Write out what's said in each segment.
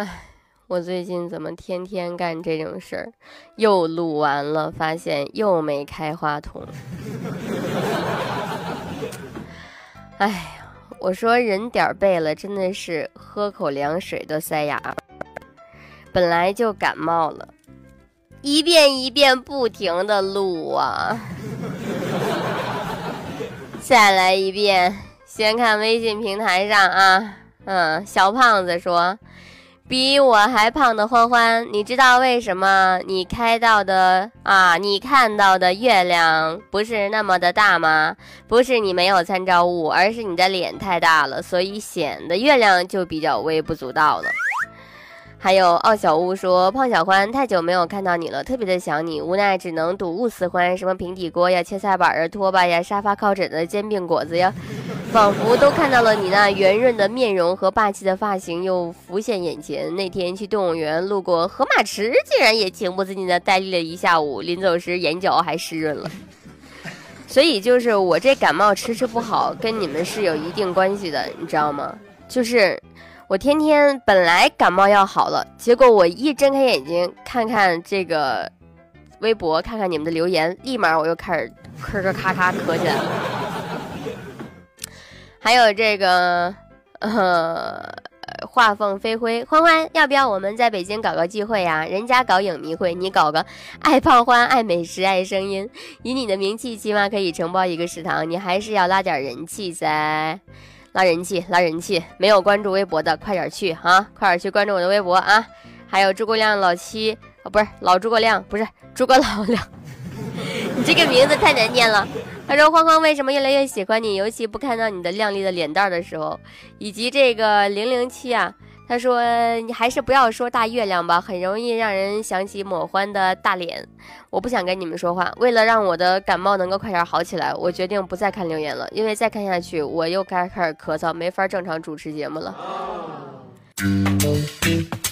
唉，我最近怎么天天干这种事儿？又录完了，发现又没开话筒。哎呀，我说人点儿背了，真的是喝口凉水都塞牙。本来就感冒了，一遍一遍不停的录啊。再来一遍，先看微信平台上啊，嗯，小胖子说。比我还胖的欢欢，你知道为什么你开到的啊，你看到的月亮不是那么的大吗？不是你没有参照物，而是你的脸太大了，所以显得月亮就比较微不足道了。还有傲小屋说，胖小欢太久没有看到你了，特别的想你，无奈只能睹物思欢，什么平底锅呀、切菜板啊、拖把呀、沙发靠枕的煎饼果子呀。仿佛都看到了你那圆润的面容和霸气的发型，又浮现眼前。那天去动物园路过河马池，竟然也情不自禁的呆立了一下午。临走时眼角还湿润了。所以就是我这感冒迟迟不好，跟你们是有一定关系的，你知道吗？就是我天天本来感冒要好了，结果我一睁开眼睛看看这个微博，看看你们的留言，立马我又开始咳咳咔咔咳起来了。还有这个，呃，画凤飞灰欢欢，要不要我们在北京搞个聚会呀？人家搞影迷会，你搞个爱胖欢、爱美食、爱声音，以你的名气，起码可以承包一个食堂。你还是要拉点人气噻，拉人气，拉人气。没有关注微博的，快点去啊！快点去关注我的微博啊！还有诸葛亮老七，哦，不是老诸葛亮，不是诸葛老亮，你这个名字太难念了。他说：“欢欢为什么越来越喜欢你？尤其不看到你的靓丽的脸蛋的时候，以及这个零零七啊。”他说：“你还是不要说大月亮吧，很容易让人想起抹欢的大脸。”我不想跟你们说话。为了让我的感冒能够快点好起来，我决定不再看留言了，因为再看下去我又该开始咳嗽，没法正常主持节目了。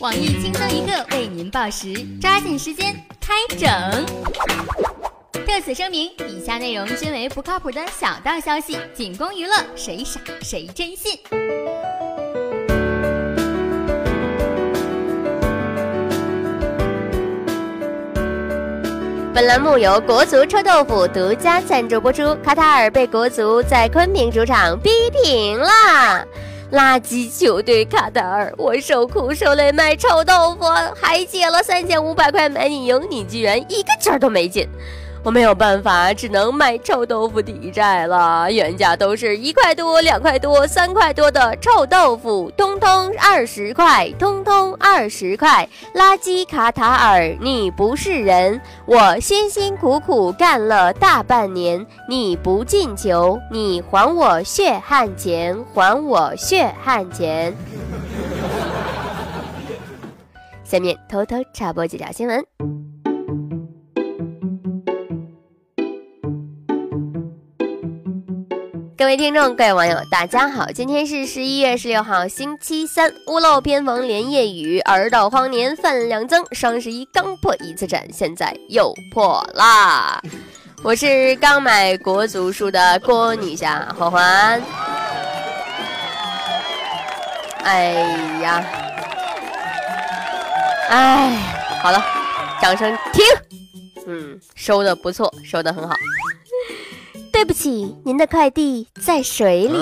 网易轻松一刻为您报时，抓紧时间开整。特此声明，以下内容均为不靠谱的小道消息，仅供娱乐，谁傻谁真信。本栏目由国足臭豆腐独家赞助播出。卡塔尔被国足在昆明主场逼平了，垃圾球队卡塔尔，我受苦受累卖臭豆腐，还借了三千五百块买你赢，你居然一个劲儿都没进。我没有办法，只能卖臭豆腐抵债了。原价都是一块多、两块多、三块多的臭豆腐，通通二十块，通通二十块。垃圾卡塔尔，你不是人！我辛辛苦苦干了大半年，你不进球，你还我血汗钱，还我血汗钱。下面偷偷插播几条新闻。各位听众，各位网友，大家好！今天是十一月十六号，星期三，屋漏偏逢连夜雨，儿到荒年饭量增，双十一刚破一次展，现在又破啦！我是刚买国足书的郭女侠欢欢。哎呀，哎，好了，掌声停。嗯，收的不错，收的很好。对不起，您的快递在水里。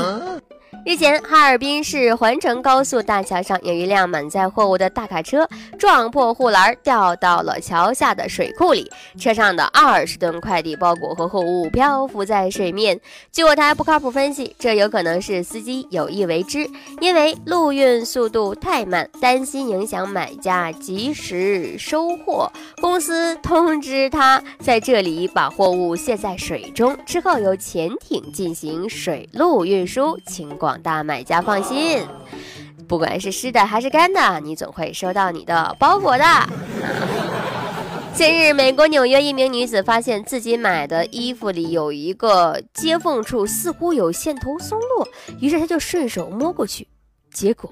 日前，哈尔滨市环城高速大桥上有一辆满载货物的大卡车撞破护栏，掉到了桥下的水库里。车上的二十吨快递包裹和货物漂浮在水面。据我台不靠谱分析，这有可能是司机有意为之，因为陆运速度太慢，担心影响买家及时收货。公司通知他在这里把货物卸在水中，之后由潜艇进行水陆运输。请大买家放心，不管是湿的还是干的，你总会收到你的包裹的。近日，美国纽约一名女子发现自己买的衣服里有一个接缝处似乎有线头松落，于是她就顺手摸过去，结果，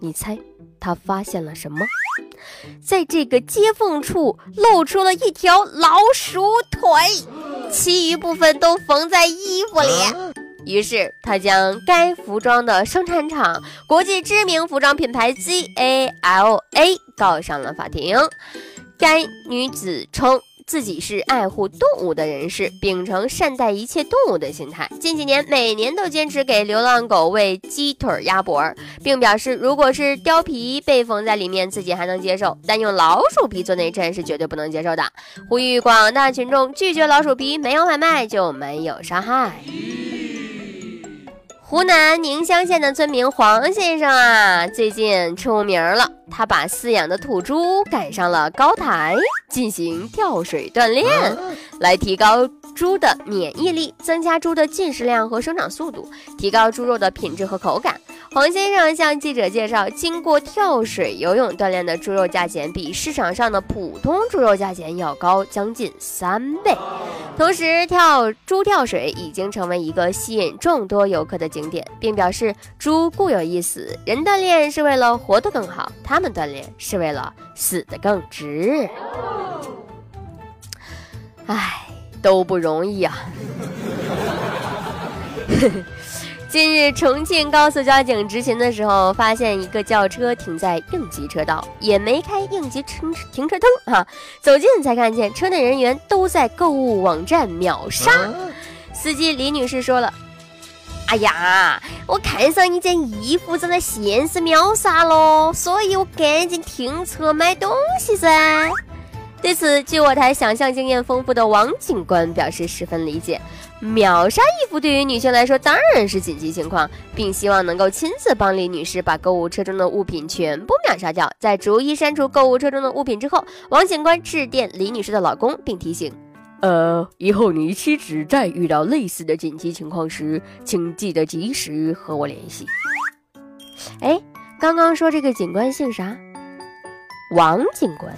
你猜她发现了什么？在这个接缝处露出了一条老鼠腿，其余部分都缝在衣服里。于是他将该服装的生产厂国际知名服装品牌 ZALA 告上了法庭。该女子称。自己是爱护动物的人士，秉承善待一切动物的心态。近几年，每年都坚持给流浪狗喂鸡腿、鸭脖，并表示，如果是貂皮被缝在里面，自己还能接受，但用老鼠皮做内衬是绝对不能接受的。呼吁广大群众拒绝老鼠皮，没有买卖就没有伤害。湖南宁乡县的村民黄先生啊，最近出名了。他把饲养的土猪赶上了高台，进行跳水锻炼，来提高猪的免疫力，增加猪的进食量和生长速度，提高猪肉的品质和口感。黄先生向记者介绍，经过跳水游泳锻炼的猪肉价钱比市场上的普通猪肉价钱要高将近三倍。同时，跳猪跳水已经成为一个吸引众多游客的景点，并表示猪固有一死，人锻炼是为了活得更好，他们锻炼是为了死得更值。唉，都不容易啊。近日，重庆高速交警执勤的时候，发现一个轿车停在应急车道，也没开应急停停车灯哈。走近才看见，车内人员都在购物网站秒杀。司机李女士说了：“哎呀，我看上一件衣服，正在限时秒杀喽，所以我赶紧停车买东西噻。”对此，据我台想象经验丰富的王警官表示十分理解。秒杀衣服对于女性来说当然是紧急情况，并希望能够亲自帮李女士把购物车中的物品全部秒杀掉。在逐一删除购物车中的物品之后，王警官致电李女士的老公，并提醒：“呃，以后你妻子再遇到类似的紧急情况时，请记得及时和我联系。”哎，刚刚说这个警官姓啥？王警官。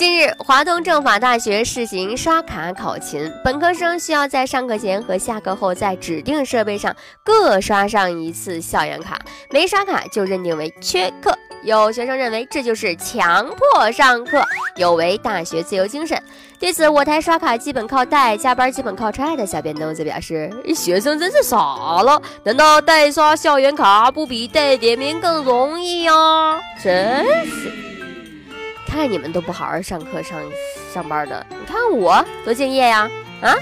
近日，华东政法大学试行刷卡考勤，本科生需要在上课前和下课后在指定设备上各刷上一次校园卡，没刷卡就认定为缺课。有学生认为这就是强迫上课，有违大学自由精神。对此，我台刷卡基本靠带，加班基本靠踹的小编豆子表示：“学生真是傻了，难道代刷校园卡不比带点名更容易呀？真是。”看你们都不好好上课上上班的，你看我多敬业呀！啊！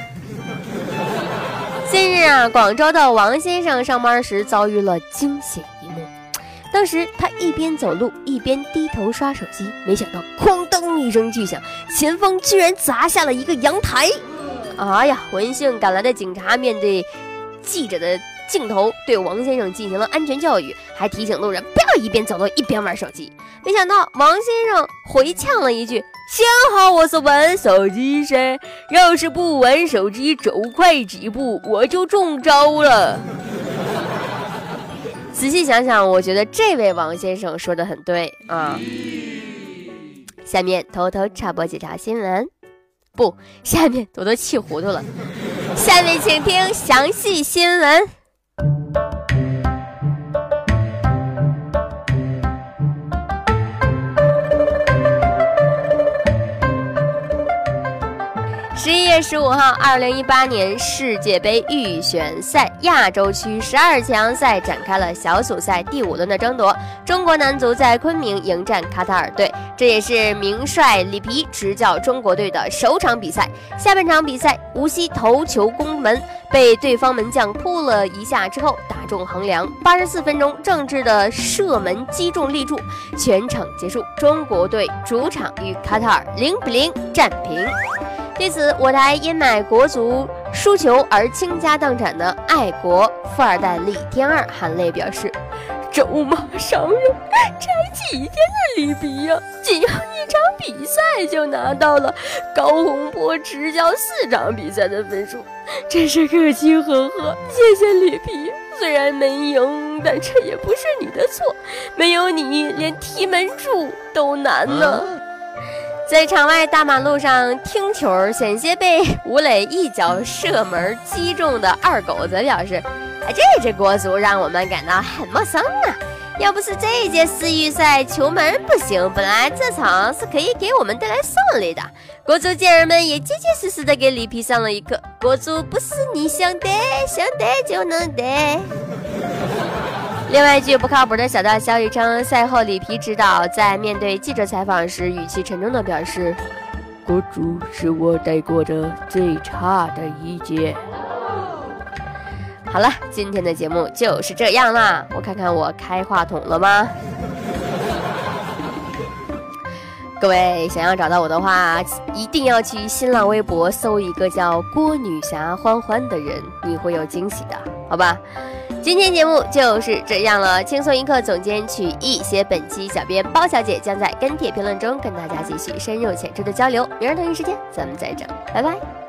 近日啊，广州的王先生上班时遭遇了惊险一幕。当时他一边走路一边低头刷手机，没想到哐当一声巨响，前方居然砸下了一个阳台。哎呀！闻讯赶来的警察面对记者的。镜头对王先生进行了安全教育，还提醒路人不要一边走路一边玩手机。没想到王先生回呛了一句：“幸好我是玩手机噻，要是不玩手机走快几步，我就中招了。”仔细想想，我觉得这位王先生说的很对啊。下面偷偷插播几条新闻，不，下面我都气糊涂了。下面请听详细新闻。十一月十五号，二零一八年世界杯预选赛亚洲区十二强赛展开了小组赛第五轮的争夺。中国男足在昆明迎战卡塔尔队，这也是名帅里皮执教中国队的首场比赛。下半场比赛，无锡头球攻门被对方门将扑了一下之后打中横梁，八十四分钟正治的射门击中立柱，全场结束，中国队主场与卡塔尔零比零战平。对此，我台因买国足输球而倾家荡产的爱国富二代李天二含泪表示：“咒骂伤人，才几天的里皮呀，仅要一场比赛就拿到了高洪波执教四场比赛的分数，真是可喜呵呵。谢谢里皮，虽然没赢，但这也不是你的错，没有你，连踢门柱都难呢。”在场外大马路上听球，险些被吴磊一脚射门击中的二狗则表示：“哎，这支国足让我们感到很陌生啊！要不是这一届世预赛球门不行，本来这场是可以给我们带来胜利的。国足健儿们也结结实实的给里皮上了一课：国足不是你想得想得就能得。另外一句不靠谱的小道消息称，赛后里皮指导在面对记者采访时，语气沉重的表示：“国足是我带过的最差的一届。”好了，今天的节目就是这样啦。我看看我开话筒了吗？各位想要找到我的话，一定要去新浪微博搜一个叫郭女侠欢欢的人，你会有惊喜的，好吧？今天节目就是这样了，轻松一刻总监曲艺写本期小编包小姐将在跟帖评论中跟大家继续深入浅出的交流。明儿同一时间咱们再整，拜拜。